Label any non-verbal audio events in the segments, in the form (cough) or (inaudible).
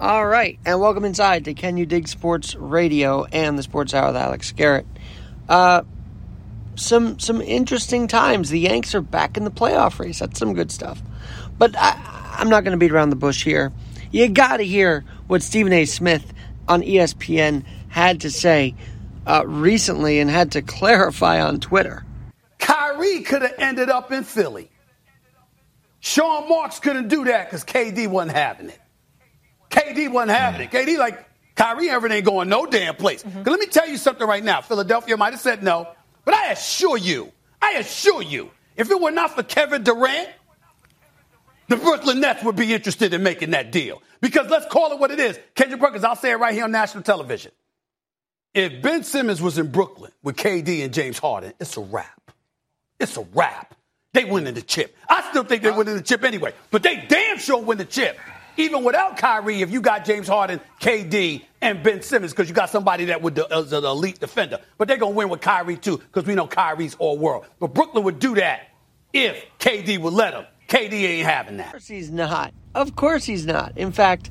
All right, and welcome inside to Can You Dig Sports Radio and the Sports Hour with Alex Garrett. Uh, some some interesting times. The Yanks are back in the playoff race. That's some good stuff. But I, I'm not going to beat around the bush here. You got to hear what Stephen A. Smith on ESPN had to say uh, recently and had to (laughs) clarify on Twitter. Kyrie could have ended up in Philly. Sean Marks couldn't do that because KD wasn't having it. KD wasn't having it. KD, like, Kyrie Irving ain't going no damn place. Mm-hmm. Let me tell you something right now. Philadelphia might have said no, but I assure you, I assure you, if it were not for Kevin Durant, the Brooklyn Nets would be interested in making that deal. Because let's call it what it is. Kendrick Perkins, I'll say it right here on national television. If Ben Simmons was in Brooklyn with KD and James Harden, it's a wrap. It's a wrap. They win in the chip. I still think they win in the chip anyway, but they damn sure win the chip even without Kyrie, if you got James Harden, KD, and Ben Simmons, because you got somebody that would uh, is an elite defender. But they're gonna win with Kyrie too, because we know Kyrie's all world. But Brooklyn would do that if KD would let him. KD ain't having that. Of course he's not. Of course he's not. In fact,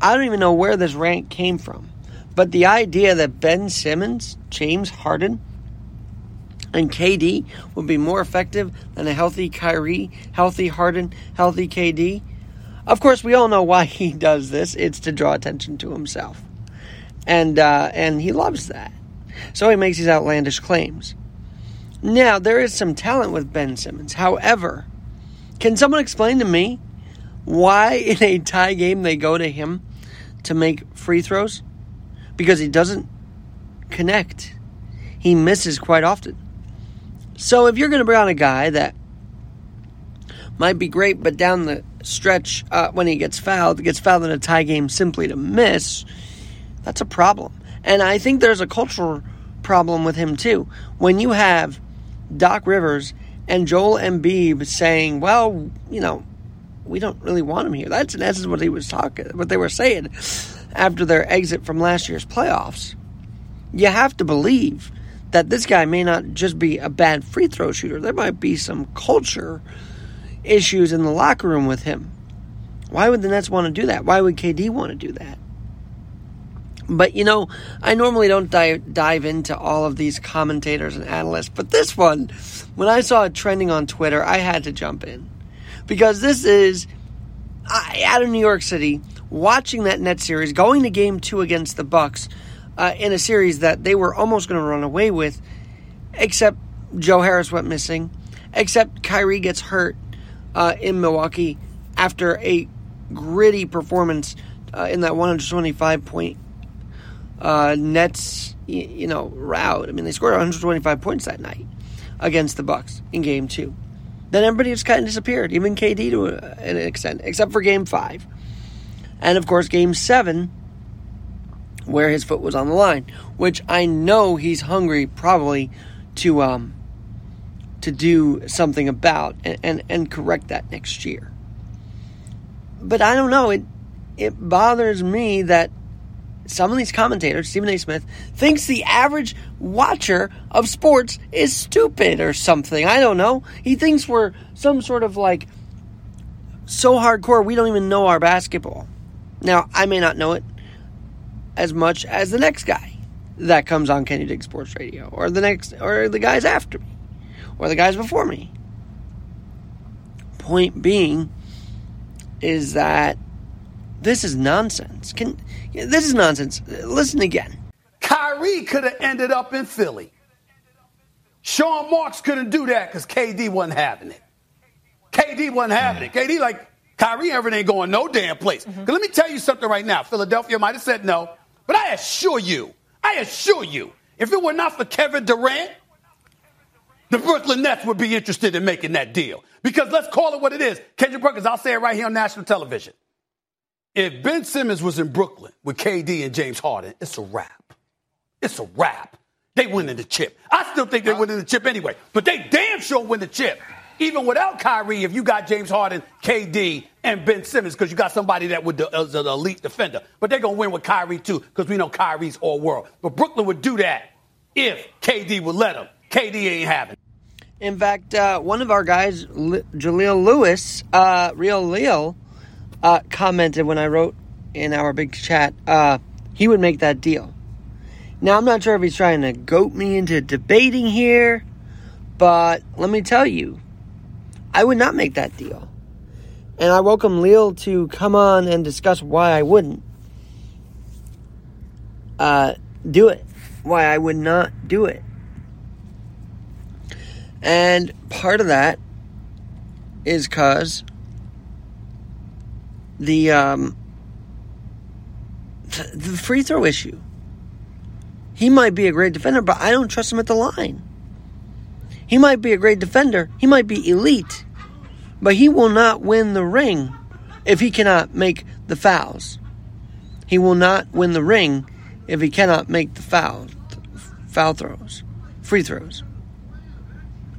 I don't even know where this rank came from. But the idea that Ben Simmons, James Harden, and KD would be more effective than a healthy Kyrie, healthy Harden, healthy KD of course, we all know why (laughs) he does this. It's to draw attention to himself, and uh, and he loves that. So he makes these outlandish claims. Now there is some talent with Ben Simmons. However, can someone explain to me why (laughs) in a tie game they go to him to make free throws? Because he doesn't connect. He misses quite often. So if you're going to bring on a guy that might be great, but down the stretch uh, when he gets fouled, gets fouled in a tie game simply to miss, that's a problem. And I think there's a cultural problem with him too. When you have Doc Rivers and Joel Embiid saying, "Well, you know, we don't really want him here." That's in essence what he was talking, what they were saying after their exit from last year's playoffs. You have to believe that this guy may not just be a bad free throw shooter. There might be some culture issues in the locker room with him. Why would the Nets want to do that? Why would KD want to do that? But you know, I normally don't dive, dive into all of these commentators and analysts, but this one, when I saw it trending on Twitter, I had to jump in. Because this is I, out of New York City, watching that net series, going to game two against the Bucks uh, in a series that they were almost going to run away with, except Joe Harris went missing, except Kyrie gets hurt, uh, in Milwaukee after a gritty performance uh, in that 125 point uh, Nets, you know, rout. I mean, they scored 125 points that night against the Bucks in Game Two. Then everybody just kind of disappeared, even KD to an extent, except for Game Five, and of course Game Seven, where his foot was on the line, which I know he's hungry probably to um, to do something about and, and, and correct that next year. But I don't know, it it bothers me that some of these commentators, Stephen A. Smith, thinks the average watcher of sports is stupid or something. I don't know. He thinks we're some sort of like so hardcore we don't even know our basketball. Now, I may not know it as much as the next guy that comes on Can You Dig Sports Radio or the next or the guys after me or the guys before me. Point being is that this is nonsense. Can this is nonsense. Listen again. Kyrie could have ended up in Philly. Sean Marks couldn't do that because KD wasn't having it. KD wasn't having it. KD like Kyrie Irving ain't going no damn place. Mm-hmm. Let me tell you something right now. Philadelphia might have said no, but I assure you, I assure you, if it were not for Kevin Durant, the Brooklyn Nets would be interested in making that deal. Because let's call it what it is. Kendrick Perkins, I'll say it right here on national television. If Ben Simmons was in Brooklyn with KD and James Harden, it's a wrap. It's a wrap. They win in the chip. I still think they win in the chip anyway, but they damn sure win the chip. Even without Kyrie, if you got James Harden, KD, and Ben Simmons, because you got somebody that would uh, is an elite defender. But they're gonna win with Kyrie too, because we know Kyrie's all world. But Brooklyn would do that if KD would let them. KD ain't having. In fact, uh, one of our guys, L- Jaleel Lewis, uh, Real Leo, uh, commented when I wrote in our big chat, uh, he would make that deal. Now, I'm not sure if he's trying to goat me into debating here, but let me tell you, I would not make that deal. And I welcome Leal to come on and discuss why I wouldn't uh, do it, why I would not do it. And part of that is because the um, the free throw issue. He might be a great defender, but I don't trust him at the line. He might be a great defender. He might be elite, but he will not win the ring if he cannot make the fouls. He will not win the ring if he cannot make the foul foul throws, free throws.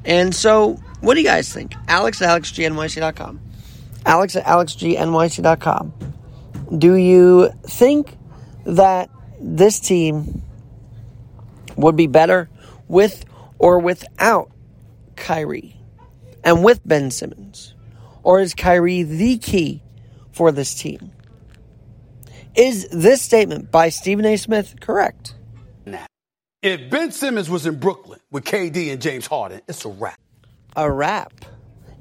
And so, what do you guys think? Alex at alexgnyc.com. Alex at alexgnyc.com. Do you think that this team would be better with or without Kyrie and with Ben Simmons? Or is Kyrie the key for this team? Is this statement by Stephen A. Smith correct? If Ben Simmons was in Brooklyn with KD and James Harden, it's a wrap. A wrap.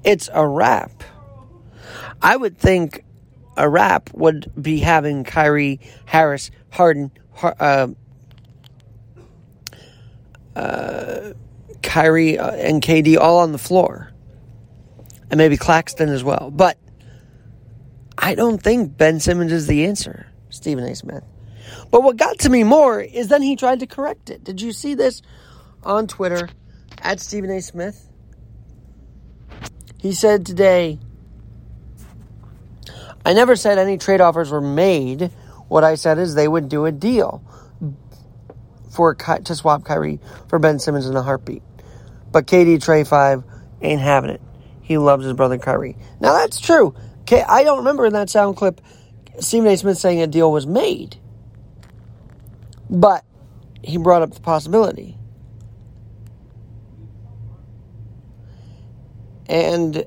It's a wrap. I would think a wrap would be having Kyrie, Harris, Harden, uh, uh, Kyrie, uh, and KD all on the floor. And maybe Claxton as well. But I don't think Ben Simmons is the answer, Stephen A. Smith. But what got to me more is then he tried to correct it. Did you see this on Twitter at Stephen A. Smith? He said today, I never said any trade offers were made. What I said is they would do a deal for to swap Kyrie for Ben Simmons in a heartbeat. But KD Trey 5 ain't having it. He loves his brother Kyrie. Now that's true. Okay, I don't remember in that sound clip Stephen A. Smith saying a deal was made. But he brought up the possibility. And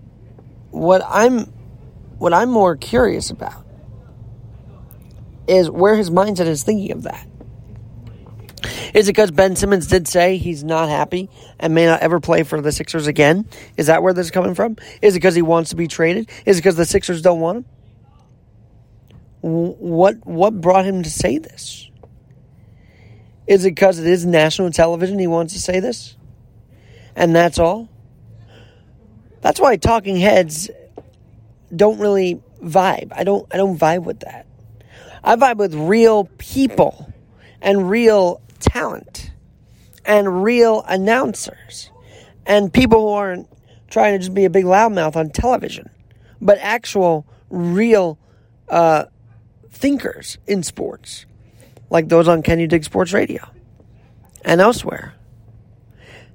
what I'm what I'm more curious about is where his mindset is thinking of that. Is it because Ben Simmons did say he's not happy and may not ever play for the Sixers again? Is that where this is coming from? Is it because he wants to be traded? Is it because the Sixers don't want him? What what brought him to say this? Is it because it is national television he wants to say this? And that's all? That's why talking heads don't really vibe. I don't I don't vibe with that. I vibe with real people and real talent and real announcers and people who aren't trying to just be a big loudmouth on television, but actual real uh, thinkers in sports, like those on Can You Dig Sports Radio and elsewhere.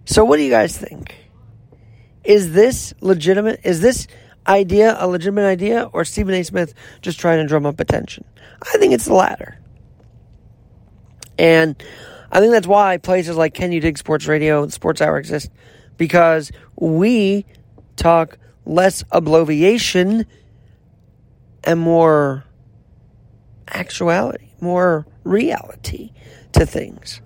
So, what do you guys think? Is this legitimate? Is this idea a legitimate idea, or Stephen A. Smith just trying to drum up attention? I think it's the latter. And I think that's why places like Can You Dig Sports Radio and Sports Hour exist, because we talk less obloviation and more actuality, more reality to things.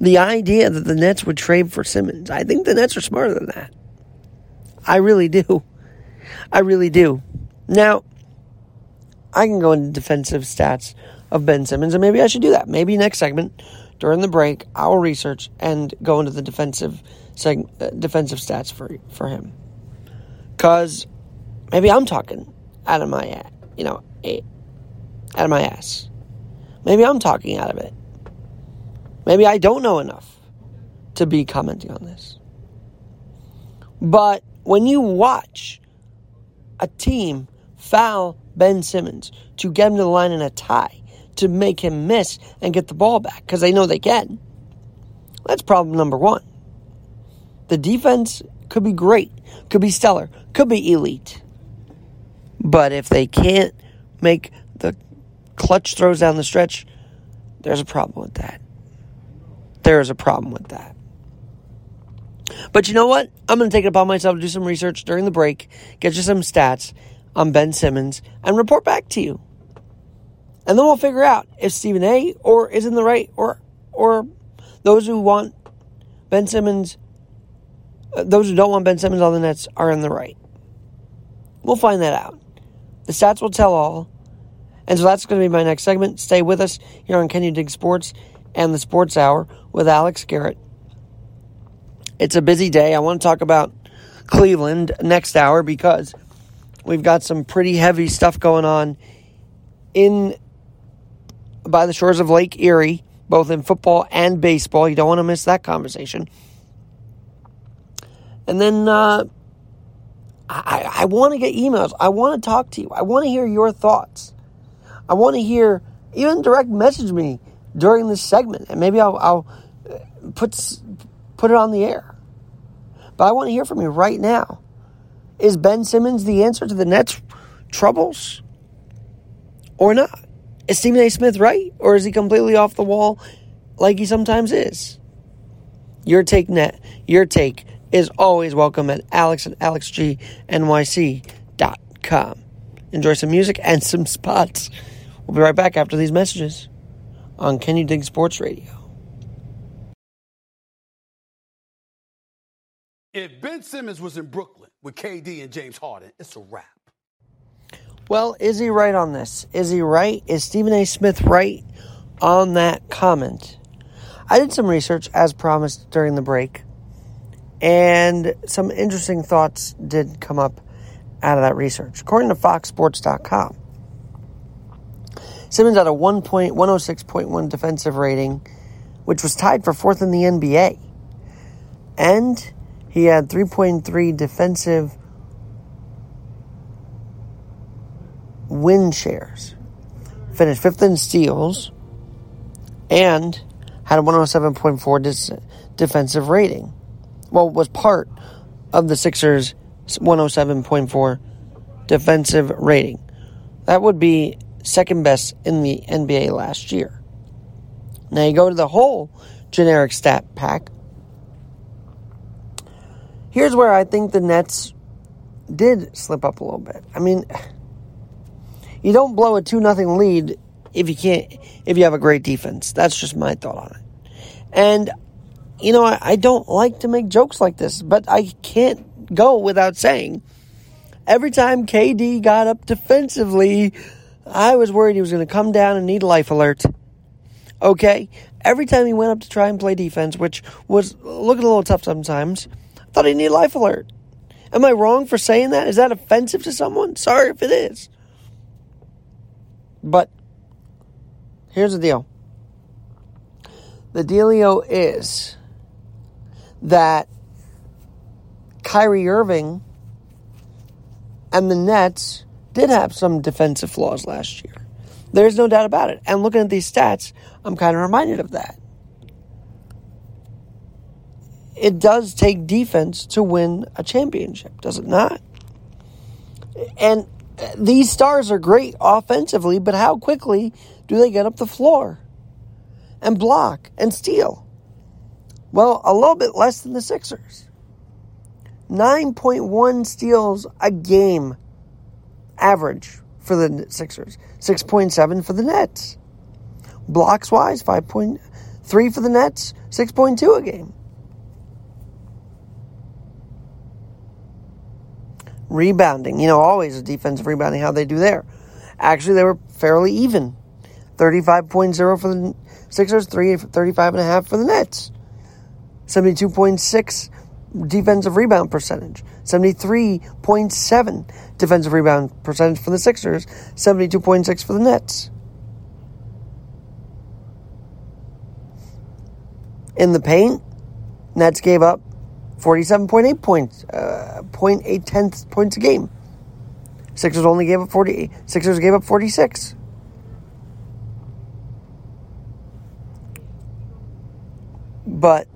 The idea that the Nets would trade for Simmons, I think the Nets are smarter than that. I really do. I really do. Now, I can go into defensive stats of Ben Simmons, and maybe I should do that. Maybe next segment during the break, I'll research and go into the defensive seg- uh, defensive stats for for him. Cause maybe I'm talking out of my you know out of my ass. Maybe I'm talking out of it. Maybe I don't know enough to be commenting on this. But when you watch a team foul Ben Simmons to get him to the line in a tie, to make him miss and get the ball back, because they know they can, that's problem number one. The defense could be great, could be stellar, could be elite. But if they can't make clutch throws down the stretch, there's a problem with that. There is a problem with that. But you know what? I'm going to take it upon myself to do some research during the break, get you some stats on Ben Simmons, and report back to you. And then we'll figure out if Stephen A or is in the right or or those who want Ben Simmons uh, those who don't want Ben Simmons on the Nets are in the right. We'll find that out. The stats will tell all. And so that's going to be my next segment. Stay with us here on Can You Dig Sports and the Sports Hour with Alex Garrett. It's a busy day. I want to talk about Cleveland next hour because we've got some pretty heavy stuff going on in by the shores of Lake Erie, both in football and baseball. You don't want to miss that conversation. And then uh, I, I want to get emails. I want to talk to you. I want to hear your thoughts. I want to hear, even direct message me during this segment, and maybe I'll, I'll uh, put put it on the air. But I want to hear from you right now. Is Ben Simmons the answer to the Nets' troubles, or not? Is Stephen A. Smith right, or is he completely off the wall, like he sometimes is? Your take net, your take is always welcome at alex and alexgnyc.com. Enjoy some music and some spots. We'll be right back after these messages on Can You Dig Sports Radio. If Ben Simmons was in Brooklyn with KD and James Harden, it's a wrap. Well, is he right on this? Is he right? Is Stephen A. Smith right on that comment? I did some research as promised during the break and some interesting thoughts did come up out of that research. According to FoxSports.com, Simmons had a 1.106.1 defensive rating, which was tied for fourth in the NBA. And he had 3.3 defensive win shares, finished fifth in steals, and had a 107.4 dis- defensive rating well, was part of the Sixers' 107.4 defensive rating. That would be second best in the NBA last year. Now you go to the whole generic stat pack. Here's where I think the Nets did slip up a little bit. I mean, you don't blow a 2 nothing lead if you can't if you have a great defense. That's just my thought on it. And you know, I, I don't like to make jokes like this, but I can't go without saying every time KD got up defensively, I was worried he was going to come down and need life alert. Okay? Every time he went up to try and play defense, which was looking a little tough sometimes, I thought he needed life alert. Am I wrong for saying that? Is that offensive to someone? Sorry if it is. But here's the deal. The dealio is that Kyrie Irving and the Nets did have some defensive flaws last year. There's no doubt about it. And looking at these stats, I'm kind of reminded of that. It does take defense to win a championship, does it not? And these stars are great offensively, but how quickly do they get up the floor and block and steal? Well, a little bit less than the Sixers. 9.1 steals a game average for the Sixers, 6.7 for the Nets. Blocks wise, 5.3 for the Nets, 6.2 a game. Rebounding, you know, always a defensive rebounding, how they do there. Actually, they were fairly even. 35.0 for the Sixers, 35.5 for the Nets. 72.6 defensive rebound percentage, 73.7 defensive rebound percentage for the Sixers, 72.6 for the Nets. In the paint, Nets gave up 47.8 points, uh, 0.8 tenths points a game. Sixers only gave up 40. Sixers gave up 46. But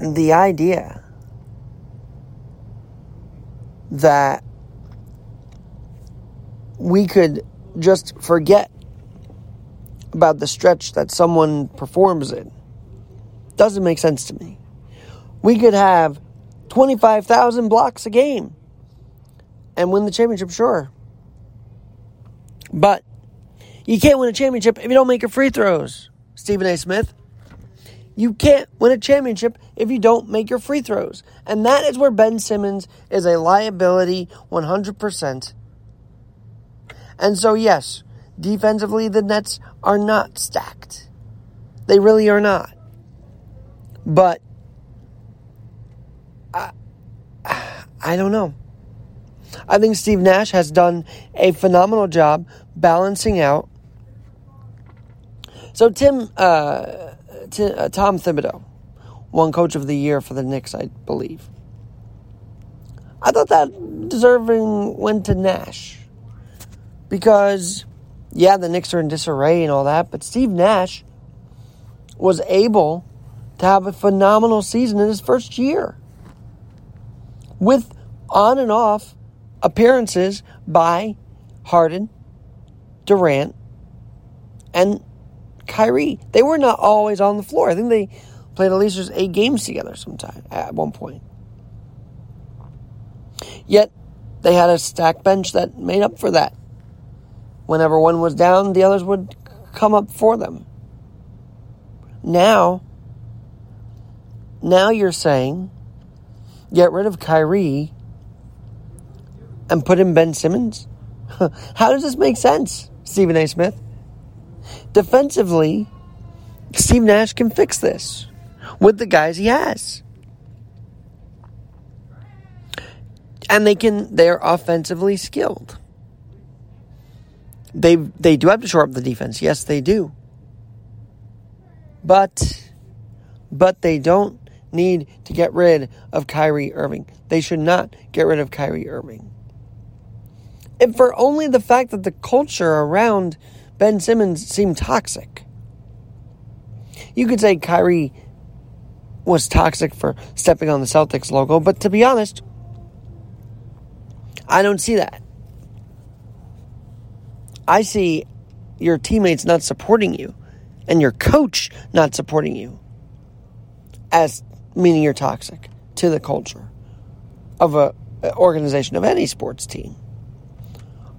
the idea that we could just forget about the stretch that someone performs in doesn't make sense to me. We could have 25,000 blocks a game and win the championship, sure. But you can't win a championship if you don't make your free throws, Stephen A. Smith. You can't win a championship if you don't make your free throws. And that is where Ben Simmons is a liability 100%. And so, yes, defensively, the Nets are not stacked. They really are not. But I, I don't know. I think Steve Nash has done a phenomenal job balancing out. So Tim, uh, Uh, Tom Thibodeau won Coach of the Year for the Knicks, I believe. I thought that deserving went to Nash because, yeah, the Knicks are in disarray and all that, but Steve Nash was able to have a phenomenal season in his first year with on and off appearances by Harden, Durant, and Kyrie. They were not always on the floor. I think they played at least just eight games together sometime at one point. Yet they had a stacked bench that made up for that. Whenever one was down, the others would come up for them. Now, now you're saying get rid of Kyrie and put in Ben Simmons? (laughs) How does this make sense, Stephen A. Smith? Defensively, Steve Nash can fix this with the guys he has. And they can they're offensively skilled. They they do have to shore up the defense. Yes, they do. But but they don't need to get rid of Kyrie Irving. They should not get rid of Kyrie Irving. And for only the fact that the culture around Ben Simmons seemed toxic. You could say Kyrie was toxic for stepping on the Celtics logo, but to be honest, I don't see that. I see your teammates not supporting you and your coach not supporting you as meaning you're toxic to the culture of a organization of any sports team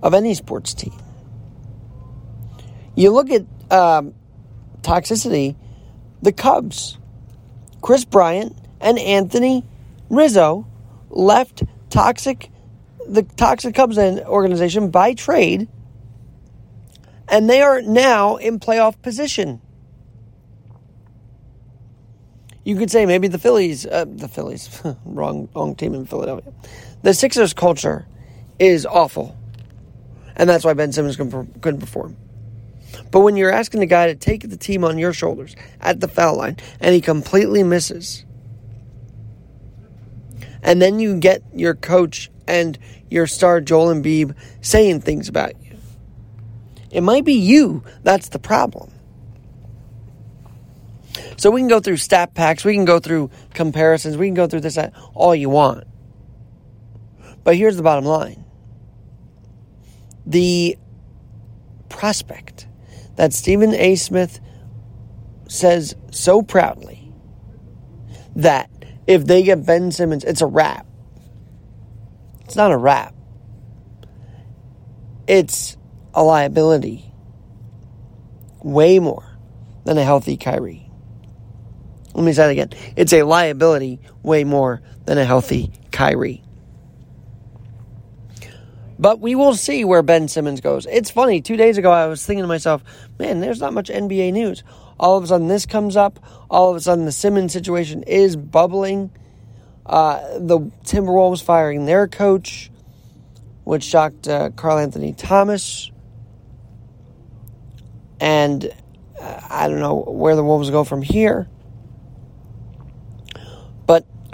of any sports team you look at um, toxicity the cubs Kris bryant and anthony rizzo left toxic the toxic cubs organization by trade and they are now in playoff position you could say maybe the Phillies, uh, the Phillies, (laughs) wrong, wrong team in Philadelphia. The Sixers culture is awful, and that's why Ben Simmons couldn't perform. But when you're asking the guy to take the team on your shoulders at the foul line, and he completely misses, and then you get your coach and your star Joel Embiid saying things about you, it might be you that's the problem. So we can go through stat packs, we can go through comparisons, we can go through this all you want. But here's the bottom line the prospect that Stephen A. Smith says so proudly that if they get Ben Simmons, it's a wrap. It's not a wrap. It's a liability. Way more than a healthy Kyrie. Let me say that again. It's a liability way more than a healthy Kyrie. But we will see where Ben Simmons goes. It's funny, two days ago I was thinking to myself, man, there's not much NBA news. All of a sudden this comes up. All of a sudden the Simmons situation is bubbling. Uh, the Timberwolves firing their coach, which shocked uh, Karl-Anthony Thomas. And uh, I don't know where the Wolves go from here.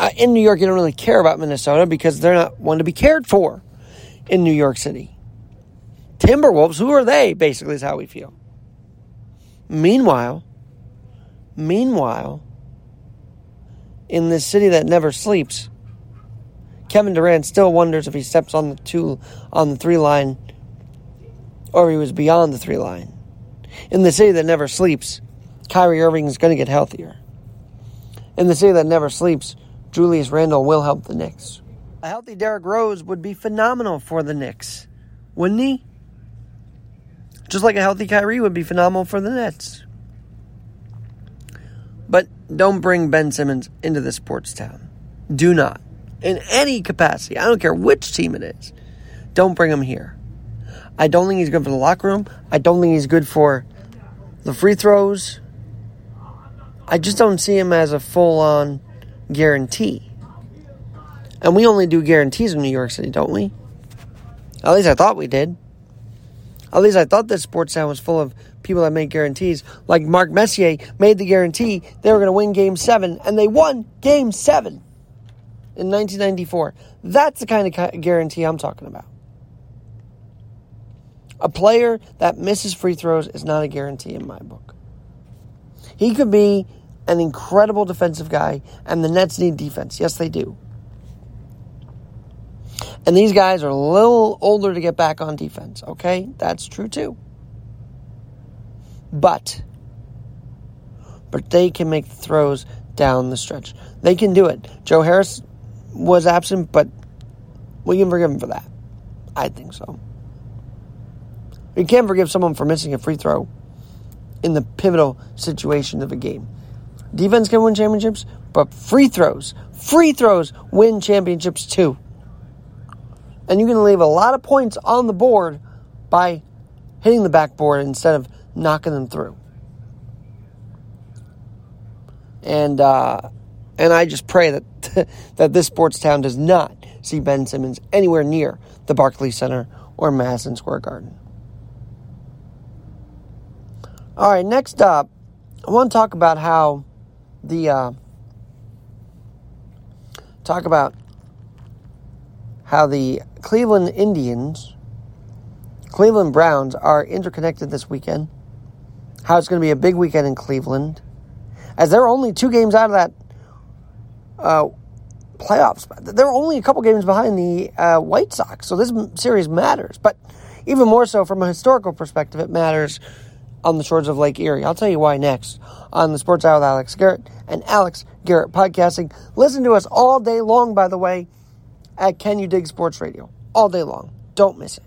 Uh, in New York, you don't really care about Minnesota because they're not one to be cared for in New York City. Timberwolves, who are they? Basically, is how we feel. Meanwhile, meanwhile, in this city that never sleeps, Kevin Durant still wonders if he steps on the two on the three line or he was beyond the three line. In the city that never sleeps, Kyrie Irving is going to get healthier. In the city that never sleeps, Julius Randle will help the Knicks. A healthy Derrick Rose would be phenomenal for the Knicks, wouldn't he? Just like a healthy Kyrie would be phenomenal for the Nets. But don't bring Ben Simmons into the sports town. Do not. In any capacity. I don't care which team it is. Don't bring him here. I don't think he's good for the locker room. I don't think he's good for the free throws. I just don't see him as a full on guarantee. And we only do guarantees in New York City, don't we? At least I thought we did. At least I thought this sports town was full of people that make guarantees. Like Mark Messier made the guarantee they were going to win game seven, and they won game seven in 1994. That's the kind of guarantee I'm talking about. A player that misses free throws is not a guarantee in my book. He could be an incredible defensive guy, and the Nets need defense. Yes, they do. And these guys are a little older to get back on defense, okay? That's true too. But but they can make throws down the stretch. They can do it. Joe Harris was absent, but we can forgive him for that. I think so. You can't forgive someone for missing a free throw in the pivotal situation of a game. Defense can win championships, but free throws, free throws win championships too and you can leave a lot of points on the board by hitting the backboard instead of knocking them through. And uh, and I just pray that (laughs) that this sports town does not see Ben Simmons anywhere near the Barclays Center or Madison Square Garden. All right, next up, I want to talk about how the uh, talk about how the Cleveland Indians, Cleveland Browns are interconnected this weekend. How it's going to be a big weekend in Cleveland, as they're only two games out of that uh, playoffs. They're only a couple games behind the uh, White Sox, so this series matters. But even more so from a historical perspective, it matters on the shores of Lake Erie. I'll tell you why next on the Sports Hour with Alex Garrett and Alex Garrett Podcasting. Listen to us all day long, by the way at Can You Dig Sports Radio all day long. Don't miss it.